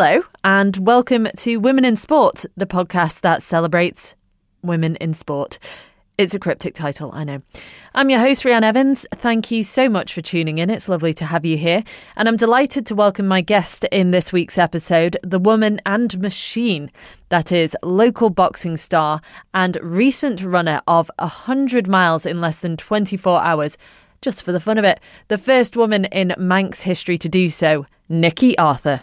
Hello, and welcome to Women in Sport, the podcast that celebrates women in sport. It's a cryptic title, I know. I'm your host, Rhiann Evans. Thank you so much for tuning in. It's lovely to have you here. And I'm delighted to welcome my guest in this week's episode, the woman and machine that is local boxing star and recent runner of 100 miles in less than 24 hours. Just for the fun of it, the first woman in Manx history to do so, Nikki Arthur.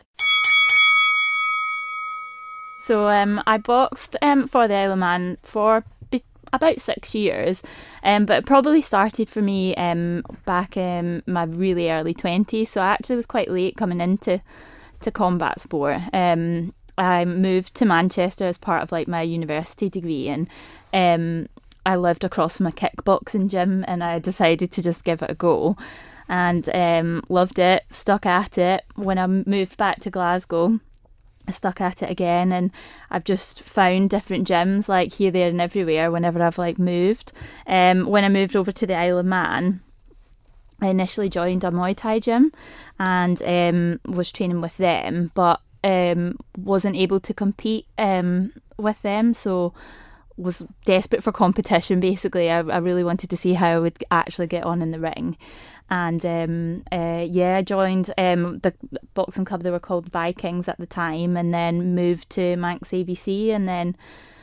So um, I boxed um, for the Isle of Man for be- about six years, um, but it probably started for me um, back in my really early twenties. So I actually was quite late coming into to combat sport. Um, I moved to Manchester as part of like my university degree, and um, I lived across from a kickboxing gym, and I decided to just give it a go, and loved it. Stuck at it. When I moved back to Glasgow. Stuck at it again and I've just found different gyms like here, there and everywhere whenever I've like moved. Um, when I moved over to the Isle of Man, I initially joined a Muay Thai gym and um, was training with them, but um, wasn't able to compete um, with them. So was desperate for competition. Basically, I, I really wanted to see how I would actually get on in the ring and um, uh, yeah, joined um, the boxing club. They were called Vikings at the time, and then moved to Manx ABC, and then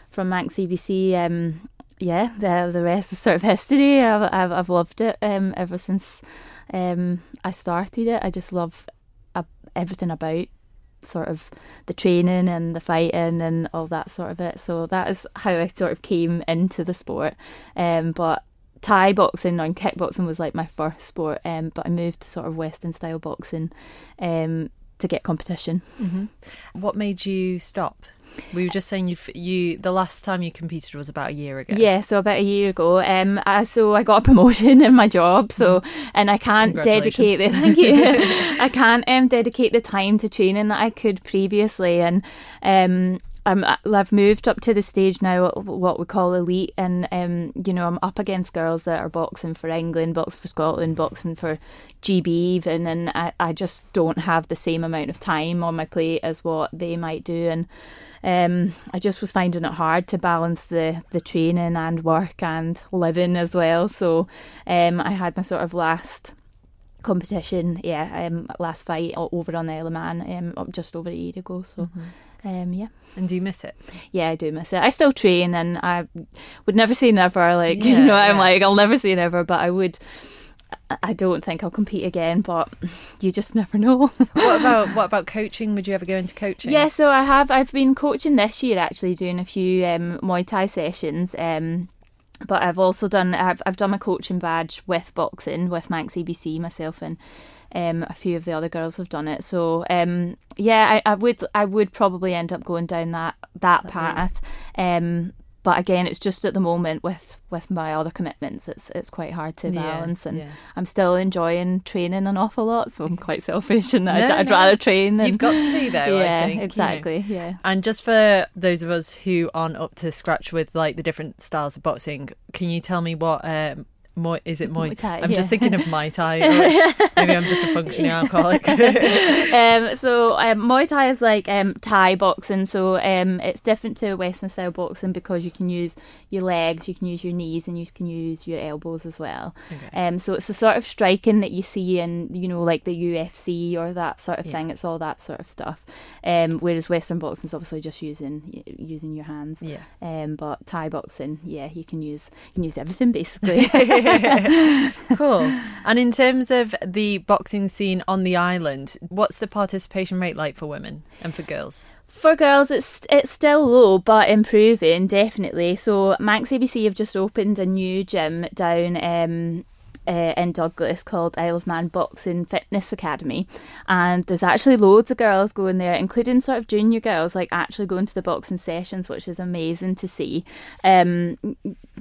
from Manx ABC, um, yeah, the the rest is sort of history. I've I've, I've loved it um, ever since um, I started it. I just love uh, everything about sort of the training and the fighting and all that sort of it. So that is how I sort of came into the sport. Um, but Thai boxing and kickboxing was like my first sport, um, but I moved to sort of Western style boxing um, to get competition. Mm-hmm. What made you stop? We were just saying you you the last time you competed was about a year ago. Yeah, so about a year ago. Um, I, so I got a promotion in my job. So mm-hmm. and I can't dedicate the thank you. I can't um dedicate the time to training that I could previously, and um I'm I've moved up to the stage now what we call elite and um you know I'm up against girls that are boxing for England boxing for Scotland boxing for GB even and I, I just don't have the same amount of time on my plate as what they might do and um I just was finding it hard to balance the the training and work and living as well so um I had my sort of last competition yeah um last fight over on the Isle of Man um just over a year ago so mm-hmm. Um, yeah. And do you miss it? Yeah, I do miss it. I still train, and I would never say never. Like yeah, you know, I'm like I'll never say never, but I would. I don't think I'll compete again, but you just never know. what about what about coaching? Would you ever go into coaching? Yeah, so I have. I've been coaching this year, actually, doing a few um, Muay Thai sessions. Um, but I've also done. I've I've done my coaching badge with boxing with Manx ABC myself and um, a few of the other girls have done it. So um, yeah, I, I, would I would probably end up going down that that, path. Um, but again, it's just at the moment with with my other commitments, it's it's quite hard to balance, yeah, and yeah. I'm still enjoying training an awful lot. So I'm quite selfish, and no, I'd, I'd rather train. You've got to be though. yeah, think, exactly. You know. Yeah. And just for those of us who aren't up to scratch with like the different styles of boxing, can you tell me what um, Muay, is it Muay? Muay Thai, I'm yeah. just thinking of Muay Thai. maybe I'm just a functioning alcoholic. um, so um, Muay Thai is like um, Thai boxing, so um, it's different to Western style boxing because you can use your legs, you can use your knees, and you can use your elbows as well. Okay. Um, so it's the sort of striking that you see in you know like the UFC or that sort of yeah. thing. It's all that sort of stuff. Um, whereas Western boxing is obviously just using using your hands. Yeah. Um, but Thai boxing, yeah, you can use you can use everything basically. cool. And in terms of the boxing scene on the island, what's the participation rate like for women and for girls? For girls, it's it's still low, but improving definitely. So Manx ABC have just opened a new gym down um, uh, in Douglas called Isle of Man Boxing Fitness Academy, and there's actually loads of girls going there, including sort of junior girls, like actually going to the boxing sessions, which is amazing to see. Um,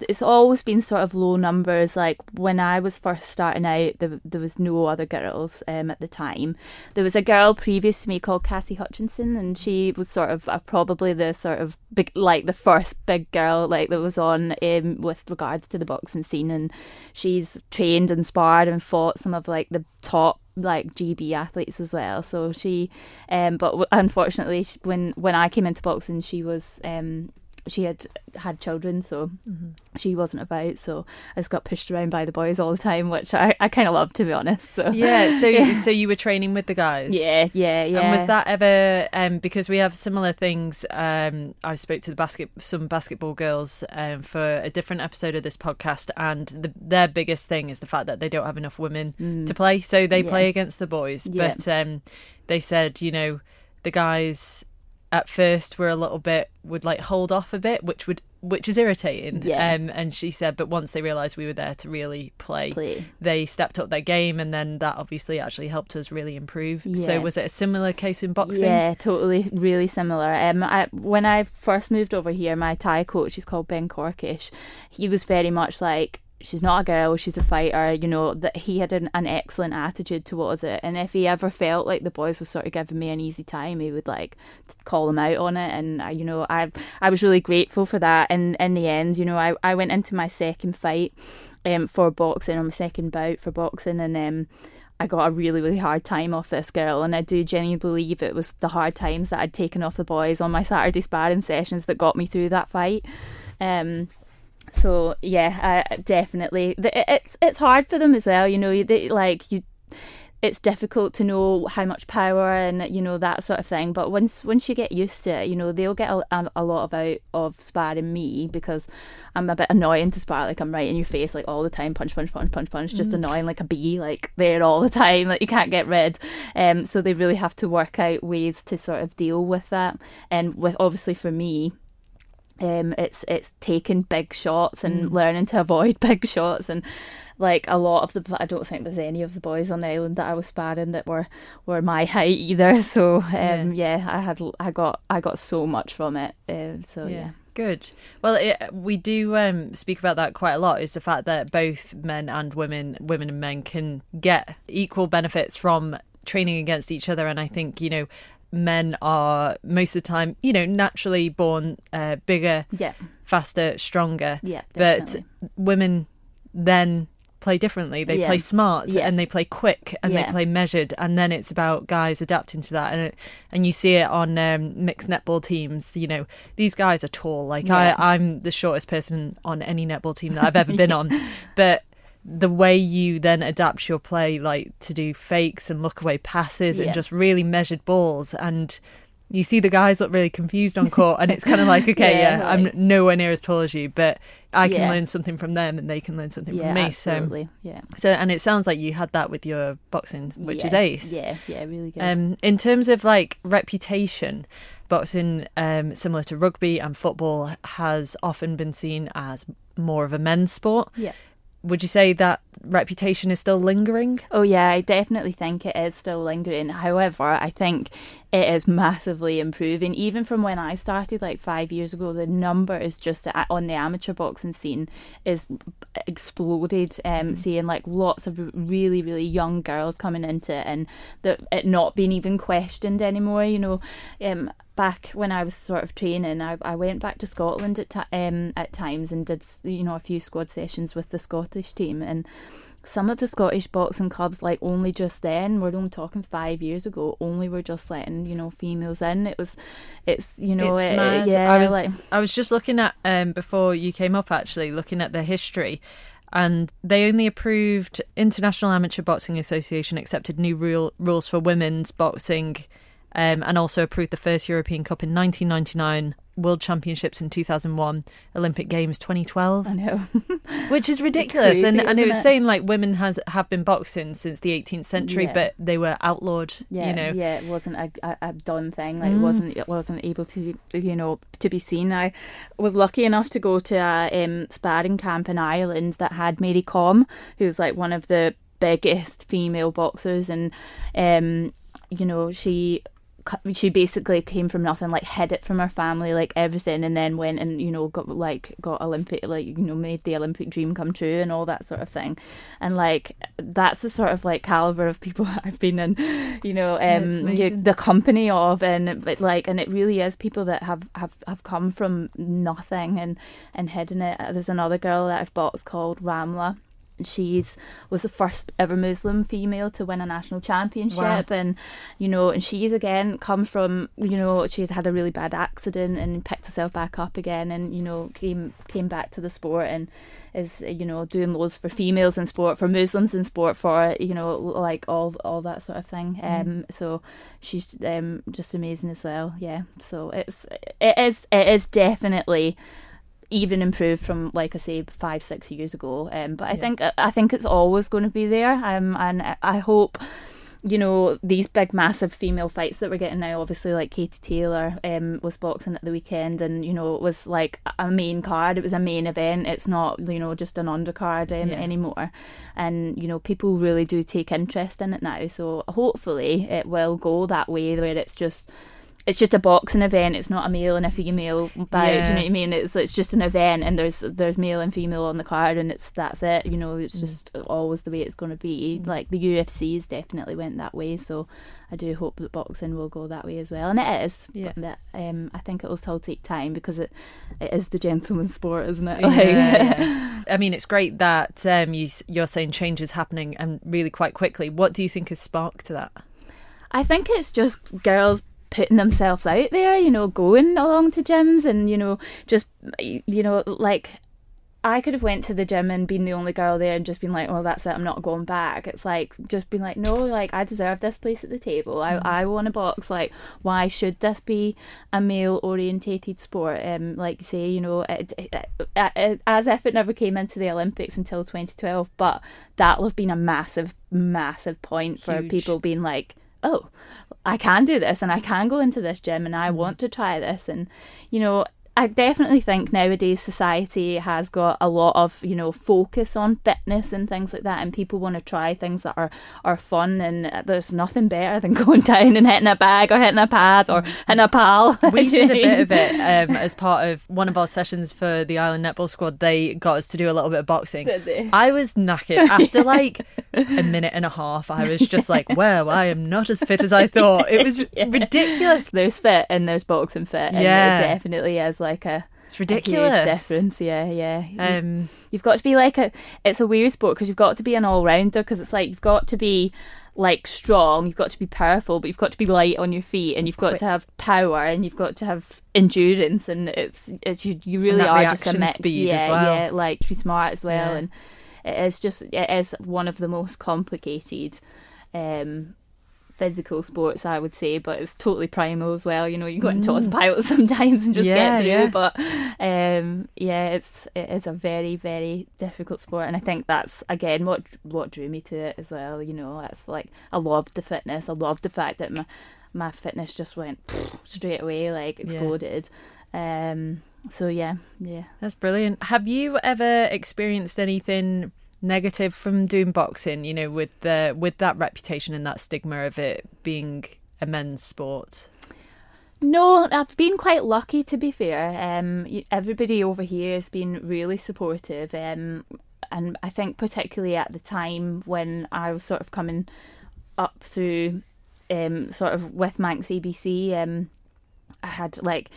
it's always been sort of low numbers. Like when I was first starting out, there, there was no other girls um, at the time. There was a girl previous to me called Cassie Hutchinson, and she was sort of probably the sort of big, like the first big girl like that was on um, with regards to the boxing scene, and she's trained trained and sparred and fought some of like the top like GB athletes as well. So she, um, but unfortunately, when when I came into boxing, she was um she had had children, so mm-hmm. she wasn't about. So I just got pushed around by the boys all the time, which I, I kind of loved to be honest. So yeah, so yeah. so you were training with the guys, yeah, yeah, yeah. And was that ever um, because we have similar things? Um, I spoke to the basket some basketball girls um, for a different episode of this podcast, and the, their biggest thing is the fact that they don't have enough women mm. to play, so they yeah. play against the boys. Yeah. But um, they said, you know, the guys at first were a little bit would like hold off a bit, which would which is irritating. Yeah. Um, and she said, but once they realised we were there to really play, play, they stepped up their game, and then that obviously actually helped us really improve. Yeah. So was it a similar case in boxing? Yeah, totally, really similar. Um, I, when I first moved over here, my Thai coach is called Ben Corkish. He was very much like she's not a girl, she's a fighter, you know, that he had an, an excellent attitude towards it. And if he ever felt like the boys were sort of giving me an easy time, he would like call them out on it. And, I, you know, I I was really grateful for that. And in the end, you know, I, I went into my second fight um, for boxing, or my second bout for boxing, and um, I got a really, really hard time off this girl, and I do genuinely believe it was the hard times that I'd taken off the boys on my Saturday sparring sessions that got me through that fight. Um, so yeah, uh, definitely. It's it's hard for them as well. You know, they, like you, it's difficult to know how much power and you know that sort of thing. But once once you get used to it, you know they'll get a, a lot of out of sparring me because I'm a bit annoying to spar. Like I'm right in your face like all the time, punch, punch, punch, punch, punch, just mm. annoying like a bee, like there all the time, like you can't get rid. Um, so they really have to work out ways to sort of deal with that. And with obviously for me, um, it's it's taking big shots and mm. learning to avoid big shots and like a lot of the I don't think there's any of the boys on the island that I was sparring that were were my height either. So um, yeah. yeah. I had I got I got so much from it. Uh, so yeah. yeah. Good. Well, it, we do um, speak about that quite a lot. Is the fact that both men and women, women and men, can get equal benefits from training against each other, and I think you know men are most of the time, you know, naturally born uh, bigger, yeah. faster, stronger. Yeah, definitely. but women then play differently. They yeah. play smart yeah. and they play quick and yeah. they play measured. And then it's about guys adapting to that. And it, and you see it on um, mixed netball teams. You know, these guys are tall. Like I, I'm the shortest person on any netball team that I've ever been on, but the way you then adapt your play, like to do fakes and look away passes yeah. and just really measured balls. And you see the guys look really confused on court, and it's kind of like, okay, yeah, yeah right. I'm nowhere near as tall as you, but I can yeah. learn something from them, and they can learn something from me. Absolutely. So, yeah. So, and it sounds like you had that with your boxing, which is ace. Yeah, yeah, really good. Um, in terms of like reputation, boxing, um, similar to rugby and football, has often been seen as more of a men's sport. Yeah would you say that reputation is still lingering? Oh, yeah, I definitely think it is still lingering. However, I think it is massively improving. Even from when I started, like five years ago, the number is just on the amateur boxing scene is exploded. Um, mm. Seeing like lots of really, really young girls coming into it and the, it not being even questioned anymore. You know, um, back when I was sort of training, I, I went back to Scotland at ta- um, at times and did you know a few squad sessions with the Scottish team and some of the Scottish boxing clubs, like only just then, we're only talking five years ago, only were just letting you know females in. It was, it's you know, it's it, yeah. I was like, I was just looking at um before you came up actually looking at the history, and they only approved International Amateur Boxing Association accepted new rule, rules for women's boxing um, and also approved the first European Cup in 1999, World Championships in 2001, Olympic Games 2012. I know, which is ridiculous. Crazy, and and it was it? saying like women has have been boxing since the 18th century, yeah. but they were outlawed. Yeah, you know, yeah, it wasn't a, a, a done thing. Like mm. it wasn't it wasn't able to you know to be seen. I was lucky enough to go to a um, sparring camp in Ireland that had Mary Kom, who's like one of the biggest female boxers, and um, you know she she basically came from nothing, like hid it from her family, like everything, and then went and you know got like got Olympic, like you know made the Olympic dream come true and all that sort of thing, and like that's the sort of like caliber of people I've been in, you know, um, you, the company of, and but like, and it really is people that have have have come from nothing and and hidden it. There's another girl that I've boxed called Ramla she's was the first ever Muslim female to win a national championship, wow. and you know, and she's again come from you know she had had a really bad accident and picked herself back up again, and you know came came back to the sport and is you know doing loads for females in sport, for Muslims in sport, for you know like all all that sort of thing. Mm. Um, so she's um just amazing as well. Yeah, so it's it is it is definitely even improved from like I say five six years ago. Um, but I yeah. think I think it's always going to be there. Um, and I hope you know these big massive female fights that we're getting now obviously like katie taylor um, was boxing at the weekend and you know it was like a main card it was a main event it's not you know just an undercard um, yeah. anymore and you know people really do take interest in it now so hopefully it will go that way where it's just it's just a boxing event. It's not a male and a female bout. Yeah. Do you know what I mean? It's it's just an event, and there's there's male and female on the card, and it's that's it. You know, it's mm. just always the way it's going to be. Mm. Like the UFC's definitely went that way, so I do hope that boxing will go that way as well, and it is. Yeah. That um, I think it will still take time because it it is the gentleman's sport, isn't it? Like, yeah, yeah. I mean, it's great that um, you you're saying changes happening and really quite quickly. What do you think has sparked that? I think it's just girls putting themselves out there, you know, going along to gyms and, you know, just, you know, like I could have went to the gym and been the only girl there and just been like, "Oh, that's it. I'm not going back." It's like just being like, "No, like I deserve this place at the table. I mm. I want a box. Like, why should this be a male orientated sport? Um, like you say, you know, it, it, it, as if it never came into the Olympics until 2012. But that'll have been a massive, massive point Huge. for people being like, "Oh, I can do this and I can go into this gym and I mm. want to try this. And, you know, I definitely think nowadays society has got a lot of you know focus on fitness and things like that, and people want to try things that are are fun. And there's nothing better than going down and hitting a bag or hitting a pad or mm. hitting a pal. We did a bit of it um, as part of one of our sessions for the Island Netball Squad. They got us to do a little bit of boxing. I was knackered after like a minute and a half. I was just like, "Wow, I am not as fit as I thought." It was yeah. ridiculous. There's fit and there's boxing fit. And yeah, it definitely is like a it's ridiculous a difference. Yeah, yeah. Um, you've got to be like a. It's a weird sport because you've got to be an all rounder because it's like you've got to be like strong, you've got to be powerful, but you've got to be light on your feet, and you've got Quick. to have power, and you've got to have endurance, and it's it's you, you really are just a mix. yeah, well. yeah, like to be smart as well, yeah. and it is just it is one of the most complicated um physical sports, I would say, but it's totally primal as well. You know, you go into mm. autopilot sometimes and just yeah, get through. Yeah. But um, yeah, it's it is a very very difficult sport, and I think that's again what what drew me to it as well. You know, it's like I loved the fitness. I loved the fact that my my fitness just went straight away, like exploded. Yeah. Um, so yeah, yeah, that's brilliant. Have you ever experienced anything? Negative from doing boxing, you know, with the with that reputation and that stigma of it being a men's sport? No, I've been quite lucky to be fair. Um, everybody over here has been really supportive, um, and I think particularly at the time when I was sort of coming up through, um, sort of with Manx ABC, um, I had like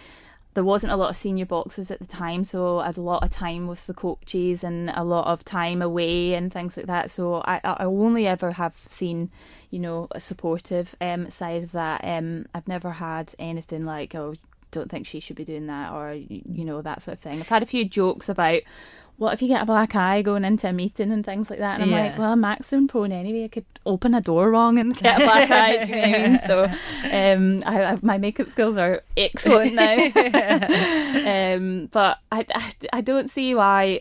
there wasn't a lot of senior boxers at the time, so I had a lot of time with the coaches and a lot of time away and things like that. So I, I only ever have seen, you know, a supportive um, side of that. Um, I've never had anything like, oh, don't think she should be doing that, or you know, that sort of thing. I've had a few jokes about what if you get a black eye going into a meeting and things like that? And I'm like, well, I'm accident prone anyway. I could open a door wrong and get a black eye. Do you know I mean? So, um, I, I, my makeup skills are excellent now. um, but I, I, I don't see why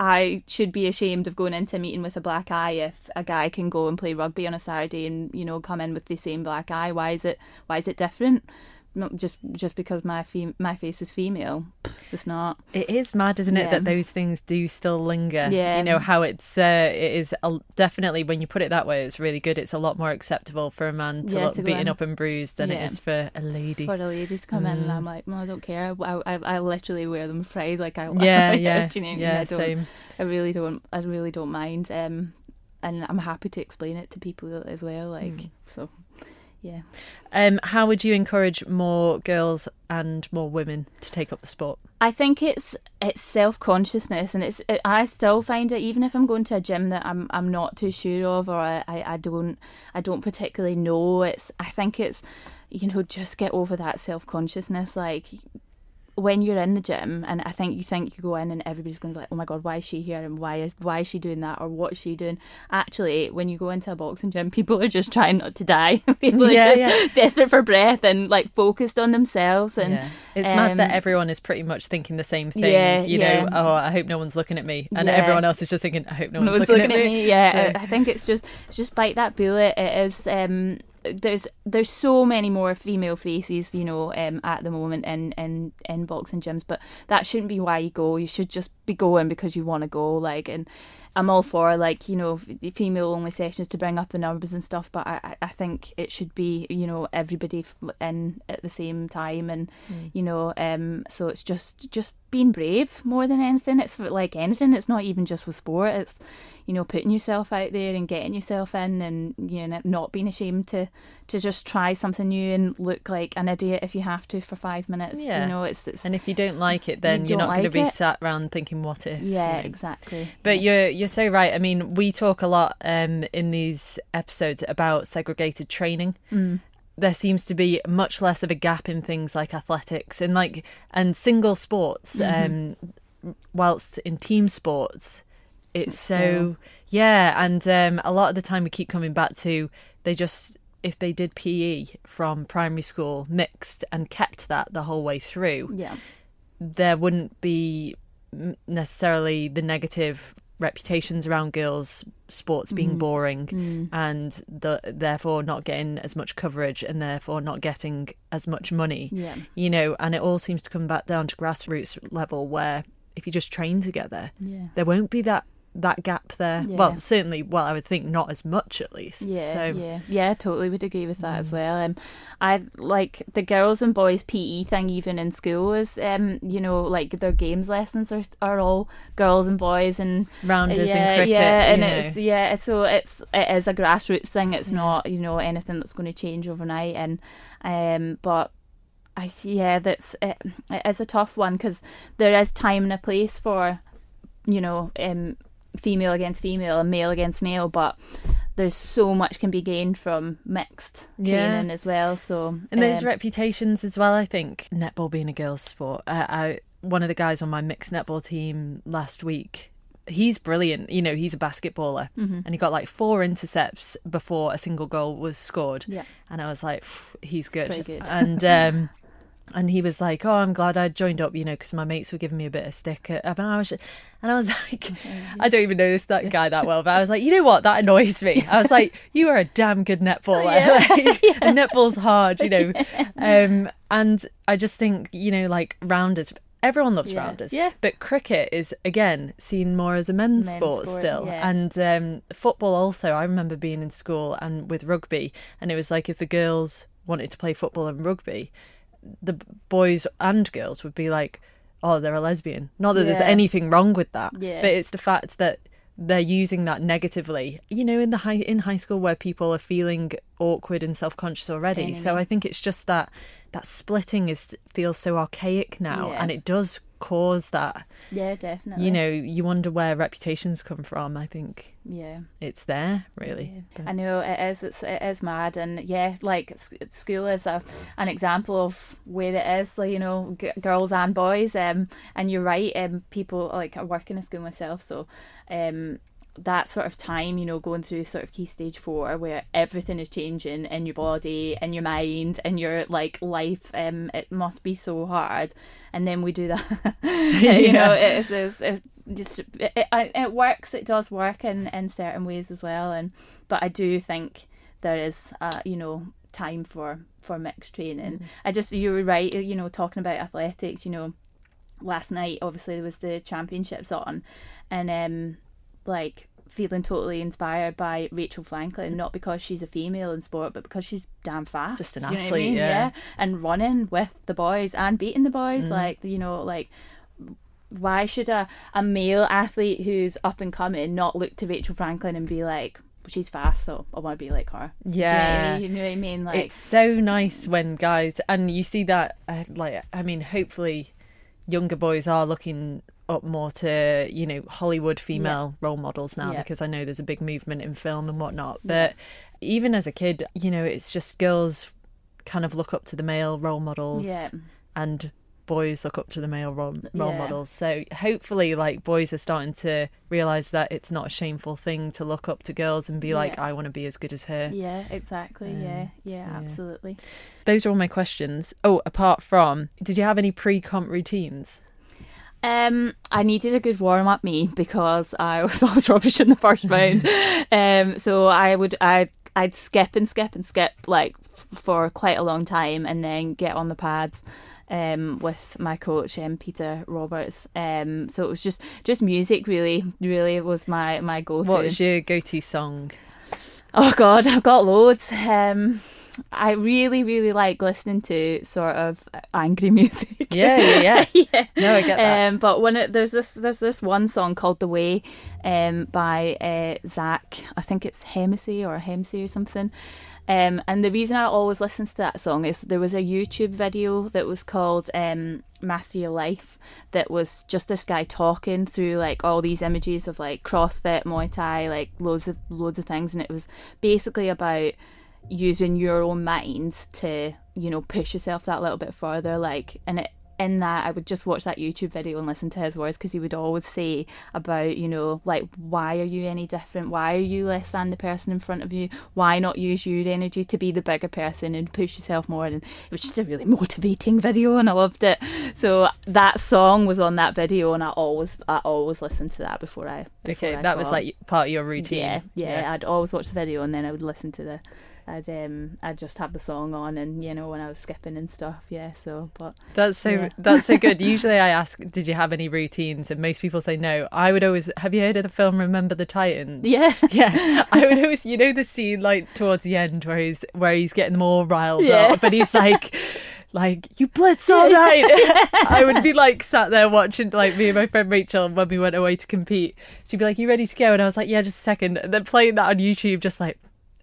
I should be ashamed of going into a meeting with a black eye if a guy can go and play rugby on a Saturday and you know come in with the same black eye. Why is it? Why is it different? Not just just because my fem- my face is female. It's not. It is mad, isn't it, yeah. that those things do still linger? Yeah. You know how it's uh, it is a, definitely when you put it that way, it's really good. It's a lot more acceptable for a man to yeah, look to beaten up and bruised than yeah. it is for a lady. For the ladies to come mm. in, and I'm mm. like, well, I don't care. I, I, I literally wear them afraid. Like I yeah yeah you know yeah I same. I really don't. I really don't mind. Um, and I'm happy to explain it to people as well. Like mm. so yeah. Um, how would you encourage more girls and more women to take up the sport? I think it's it's self consciousness, and it's it, I still find it even if I'm going to a gym that I'm I'm not too sure of, or I, I, I don't I don't particularly know. It's I think it's you know just get over that self consciousness. Like when you're in the gym, and I think you think you go in and everybody's going to be like, "Oh my god, why is she here? And why is why is she doing that? Or what's she doing?" Actually, when you go into a boxing gym, people are just trying not to die. people Yeah, are just yeah. desperate for breath and like focused on themselves. And yeah. It's mad that um, everyone is pretty much thinking the same thing. Yeah, you know, oh, I hope no one's looking at me, and everyone else is just thinking, I hope no, no one's one's looking, at me. Yeah, So- I, I think it's just it's just bite that bullet. It is. Um, there's there's so many more female faces, you know, um, at the moment in, in in boxing gyms, but that shouldn't be why you go. You should just be going because you want to go. Like, and I'm all for like you know female only sessions to bring up the numbers and stuff, but I I- think it should be you know everybody in at the same time, and you know um so it's just just being brave more than anything. It's like anything. It's not even just with sport. It's you know putting yourself out there and getting yourself in, and you know not being ashamed to to just try something new and look like an idiot if you have to for five minutes. Yeah. You know it's it's And if you don't like it, then you you're not don't going to be it. sat around thinking, "What if?" yeah you know. exactly. But you're you're so right. I mean, we talk a lot um, in these episodes about segregated training. Mm. There seems to be much less of a gap in things like athletics and like and single sports. Mm-hmm. Um, whilst in team sports, it's so yeah. And um, a lot of the time, we keep coming back to they just if they did PE from primary school mixed and kept that the whole way through, Yeah. there wouldn't be necessarily the negative reputations around girls sports being Mm-hmm. boring and the, therefore not getting as much coverage and therefore not getting as much money Yeah. you know and it all seems to come back down to grassroots level where if you just train together Yeah. there won't be that that gap there Yeah. well certainly well i would think not as much at least Yeah, so yeah, yeah. Totally would agree with that as well. Um, I like the girls and boys PE thing. Even in school is, um, you know, like their games lessons are are all girls and boys and rounders yeah, in cricket yeah, and it's yeah. So it's it is a grassroots thing. It's not you know anything that's going to change overnight. And um, but I yeah, that's it, it is a tough one because there is time and a place for you know um female against female and male against male, but there's so much can be gained from mixed Yeah. training as well. So And those um, reputations as well, I think. Netball being a girls' sport. I, I one of the guys on my mixed netball team last week, he's brilliant. You know, he's a basketballer, Mm-hmm. and he got like four intercepts before a single goal was scored. Yeah. and I was like, he's good. Good. And um, and he was like, oh, I'm glad I joined up. You know, because my mates were giving me a bit of stick. And I was, and I was like, I don't even know this that guy that well, but I was like, you know what, that annoys me. I was like, you are a damn good netballer. Like, and netball's hard, you know. Um, and I just think, you know, like rounders. Everyone loves Yeah. rounders, Yeah. But cricket is again seen more as a men's, Men's sport, sport, still, yeah. and um, football also. I remember being in school and with rugby, and it was like if the girls wanted to play football and rugby, the boys and girls would be like, "Oh, they're a lesbian." Not that there's Yeah. anything wrong with that, Yeah. but it's the fact that they're using that negatively. You know, in the high in high school where people are feeling awkward and self conscious already. So I think it's just that that splitting is feels so archaic now, Yeah. and it does cause that. yeah, definitely. You know, you wonder where reputations come from. I think yeah. it's there really. Yeah. I know it is. It's, it is mad, and yeah, like school is a an example of where it is. Like you know, g- girls and boys. Um, and you're right. Um, people like I work in a school myself, so um, that sort of time, you know, going through sort of key stage four, where everything is changing in your body, in your mind, in your like life. Um, it must be so hard. And then we do that. yeah. you know, it is. It, just it, it, it works. It does work in in certain ways as well. And but I do think there is, uh, you know, time for for mixed training. I just you were right. You know, talking about athletics. You know, last night obviously there was the championships on, and um, like feeling totally inspired by Rachel Franklin, not because she's a female in sport, but because she's damn fast. Just an Do you know I athlete, mean? yeah. and running with the boys and beating the boys. Mm. Like you know, like why should a, a male athlete who's up and coming not look to Rachel Franklin and be like, she's fast, so I want to be like her. Yeah. you know what I mean? Like it's so nice when guys and you see that uh, like i mean hopefully younger boys are looking up more to you know hollywood female role models now Yeah. because i know there's a big movement in film and whatnot but even as a kid you know it's just girls kind of look up to the male role models yeah, and boys look up to the male role, role Yeah. models so hopefully like boys are starting to realize that it's not a shameful thing to look up to girls and be like i want to be as good as her yeah, exactly. Um, yeah, yeah, so, yeah. absolutely. those are all my questions. Oh, apart from, did you have any pre-comp routines? Um, I needed a good warm up me because I was always rubbish in the first round. Um, so I would I I'd skip and skip and skip like f- for quite a long time, and then get on the pads. Um, with my coach um, Peter Roberts. Um, so it was just just music really, really was my my go to. What was your go-to song? Oh God, I've got loads. Um, I really, really like listening to sort of angry music. Yeah, yeah, yeah. yeah. No, I get that. Um, but when it, there's this there's this one song called "The Way," um, by uh, Zach. I think it's Hemsey or Hemsey or something. Um, and the reason I always listen to that song is there was a YouTube video that was called um, "Master Your Life" that was just this guy talking through like all these images of like CrossFit, Muay Thai, like loads of loads of things, and it was basically about using your own mind to you know push yourself that little bit further like and it in that I would just watch that YouTube video and listen to his words because he would always say about you know like why are you any different? Why are you less than the person in front of you? Why not use your energy to be the bigger person and push yourself more? And it was just a really motivating video and I loved it. So that song was on that video and I always I always listened to that before I before Okay, I that was like part of your routine. Yeah, yeah, I'd always watch the video and then I would listen to the. I'd um I'd just have the song on and you know when I was skipping and stuff. Yeah, so but That's so Yeah. that's so good. Usually I ask, did you have any routines? And most people say no. I would always have you heard of the film Remember the Titans? yeah, Yeah. I would always you know the scene like towards the end where he's where he's getting all riled Yeah. up but he's like like you blitz all night. I would be like sat there watching like me and my friend Rachel when we went away to compete. She'd be like, "You ready to go?" And I was like, "Yeah, just a second. And then playing that on YouTube, just like,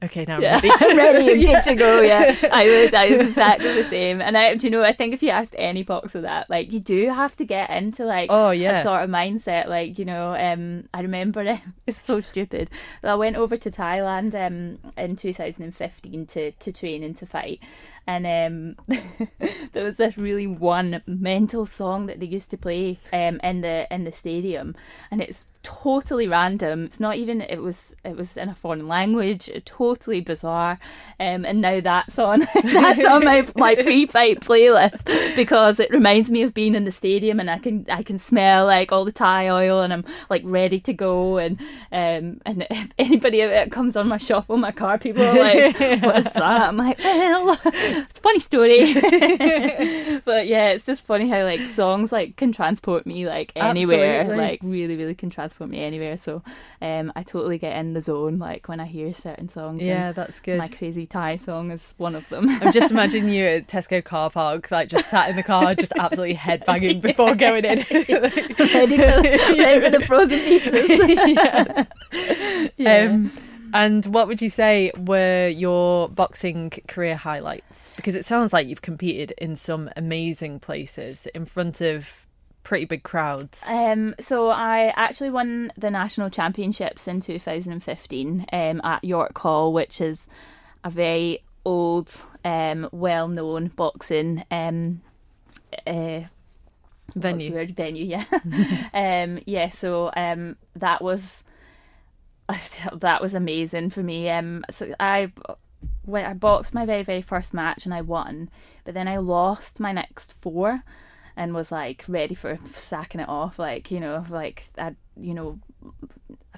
okay, now I'm yeah, ready. I'm ready Yeah. good to go. Yeah, I would. I was exactly the same. And I, do you know, I think if you asked any boxer that, like, you do have to get into like Oh yeah. a sort of mindset. Like, you know, um, I remember it. It's so stupid. I went over to Thailand um, in 2015 to, to train and to fight. And um, there was this really one mental song that they used to play um, in the in the stadium, and it's totally random. It's not even. It was it was in a foreign language. Totally bizarre. Um, and now that's on that's on my my pre-fight playlist because it reminds me of being in the stadium and I can I can smell like all the Thai oil and I'm like ready to go and um and if anybody that comes on my shuffle my car people are like what's that I'm like well it's a funny story but yeah it's just funny how like songs like can transport me like anywhere Absolutely. like really really can transport me anywhere so um I totally get in the zone like when I hear certain songs yeah, that's good. my crazy Thai song is one of them I'm just imagining you at Tesco car park, like just sat in the car, just absolutely headbanging before going in. ready for, ready for the frozen pizzas. yeah. Um, and what would you say were your boxing career highlights? Because it sounds like you've competed in some amazing places in front of pretty big crowds. Um, so I actually won the national championships in 2015 um, at York Hall, which is a very old, um, well-known boxing um, uh, Venue. venue, yeah. um, yeah, so um, that was that was amazing for me. Um, so I when I boxed my very very first match and I won, but then I lost my next four, and was like ready for sacking it off. Like you know, like I you know.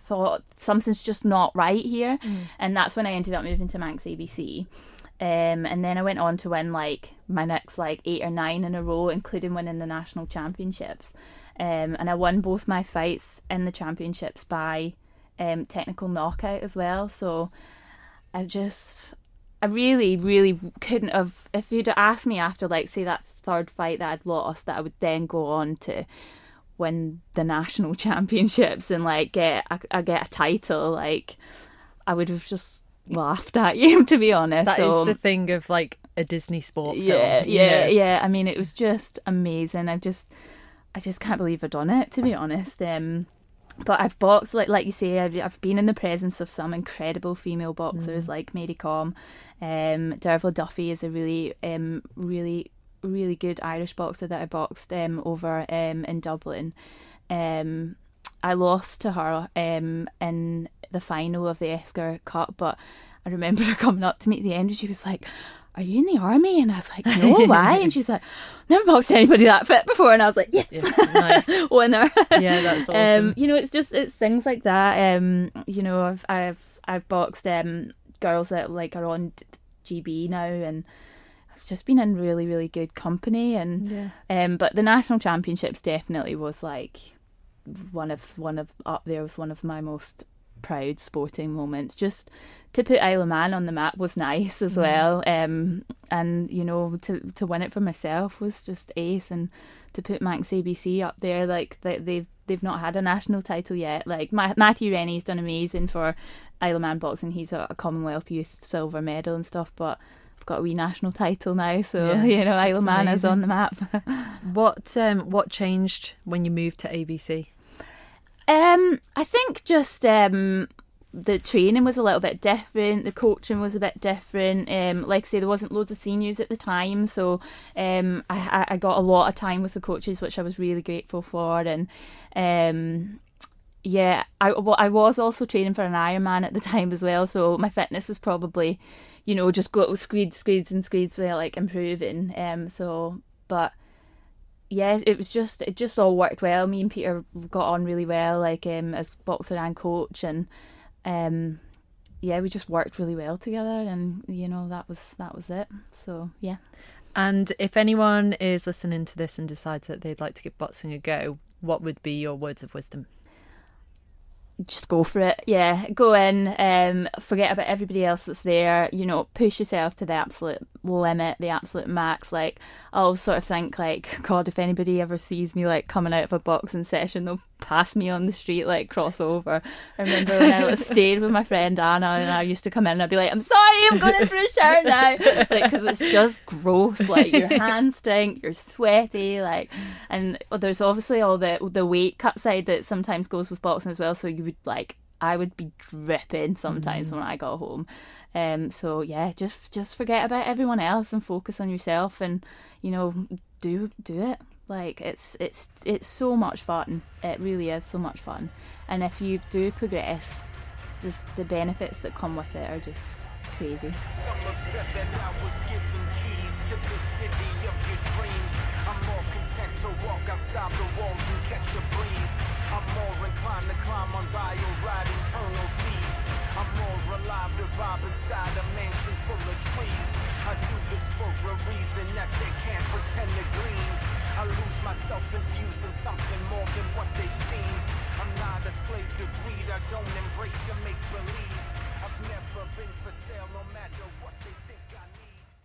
Thought something's just not right here, and that's when I ended up moving to Manx ABC. Um, and then I went on to win like my next like eight or nine in a row, including winning the national championships. Um, and I won both my fights in the championships by um, technical knockout as well. So I just, I really, really couldn't have. If you'd asked me after, like, say that third fight that I'd lost, that I would then go on to win the national championships and like get a, a get a title, like. I would have just laughed at you, to be honest. That is so, the thing of like a Disney sport film. yeah, yeah, yeah. I mean, it was just amazing. I just, I just can't believe I've done it. To be honest, um, but I've boxed like like you say. I've I've been in the presence of some incredible female boxers Mm. like Mary Kom. Um, Dervla Duffy is a really um really really good Irish boxer that I boxed um over um in Dublin. Um, I lost to her um in the final of the Esker Cup, but I remember her coming up to me at the end and she was like, Are you in the army? And I was like, No, why? And she's like, Never boxed anybody that fit before and I was like, Yes, Yeah, nice. winner. Yeah, that's awesome. Um, you know, it's just it's things like that. Um, you know, I've I've I've boxed um girls that like are on GB now and I've just been in really, really good company and yeah. um, but the national championships definitely was like one of one of up there was one of my most proud sporting moments. Just to put Isle of Man on the map was nice as well. Um, and you know to to win it for myself was just ace. And to put Manx ABC up there, like they, they've they've not had a national title yet. Like Ma- Matthew Rennie's done amazing for Isle of Man boxing. He's a, a Commonwealth Youth silver medal and stuff, but. I've got a wee national title now, so Yeah, you know Isle of Man is on the map. What um what changed when you moved to ABC? Um, I think just um the training was a little bit different. The coaching was a bit different. Um, like I say, there wasn't loads of seniors at the time, so um, I, I got a lot of time with the coaches, which I was really grateful for. And um, yeah, I well, I was also training for an Ironman at the time as well, so my fitness was probably, you know, just go squeeze, squeeze, and squeeze, uh, like improving. Um, so but yeah, it was just it just all worked well. Me and Peter got on really well, like um as boxer and coach, and um yeah, we just worked really well together, and you know that was that was it. So yeah, And if anyone is listening to this and decides that they'd like to give boxing a go, what would be your words of wisdom? Just go for it. Yeah, go in. Um, forget about everybody else that's there. You know, push yourself to the absolute limit, the absolute max. Like I'll sort of think like, God, if anybody ever sees me like coming out of a boxing session, they'll pass me on the street like cross over. I remember when I was stayed with my friend Anna, and I used to come in and I'd be like, I'm sorry, I'm going in for a shower now, because it's just gross. Like your hands stink, you're sweaty, like, and there's obviously all the the weight cut side that sometimes goes with boxing as well. So you would like. I would be dripping sometimes when I got home. Um, so yeah, just just forget about everyone else and focus on yourself, and you know, do do it. Like it's it's it's so much fun. It really is so much fun. And if you do progress, just the benefits that come with it are just crazy. More inclined to climb on bio ride internal seas. I'm more alive to vibe inside a mansion full of trees. I do this for a reason that they can't pretend to glean. I lose myself infused in something more than what they've seen. I'm not a slave to greed. I don't embrace your make believe. I've never been for sale, no matter what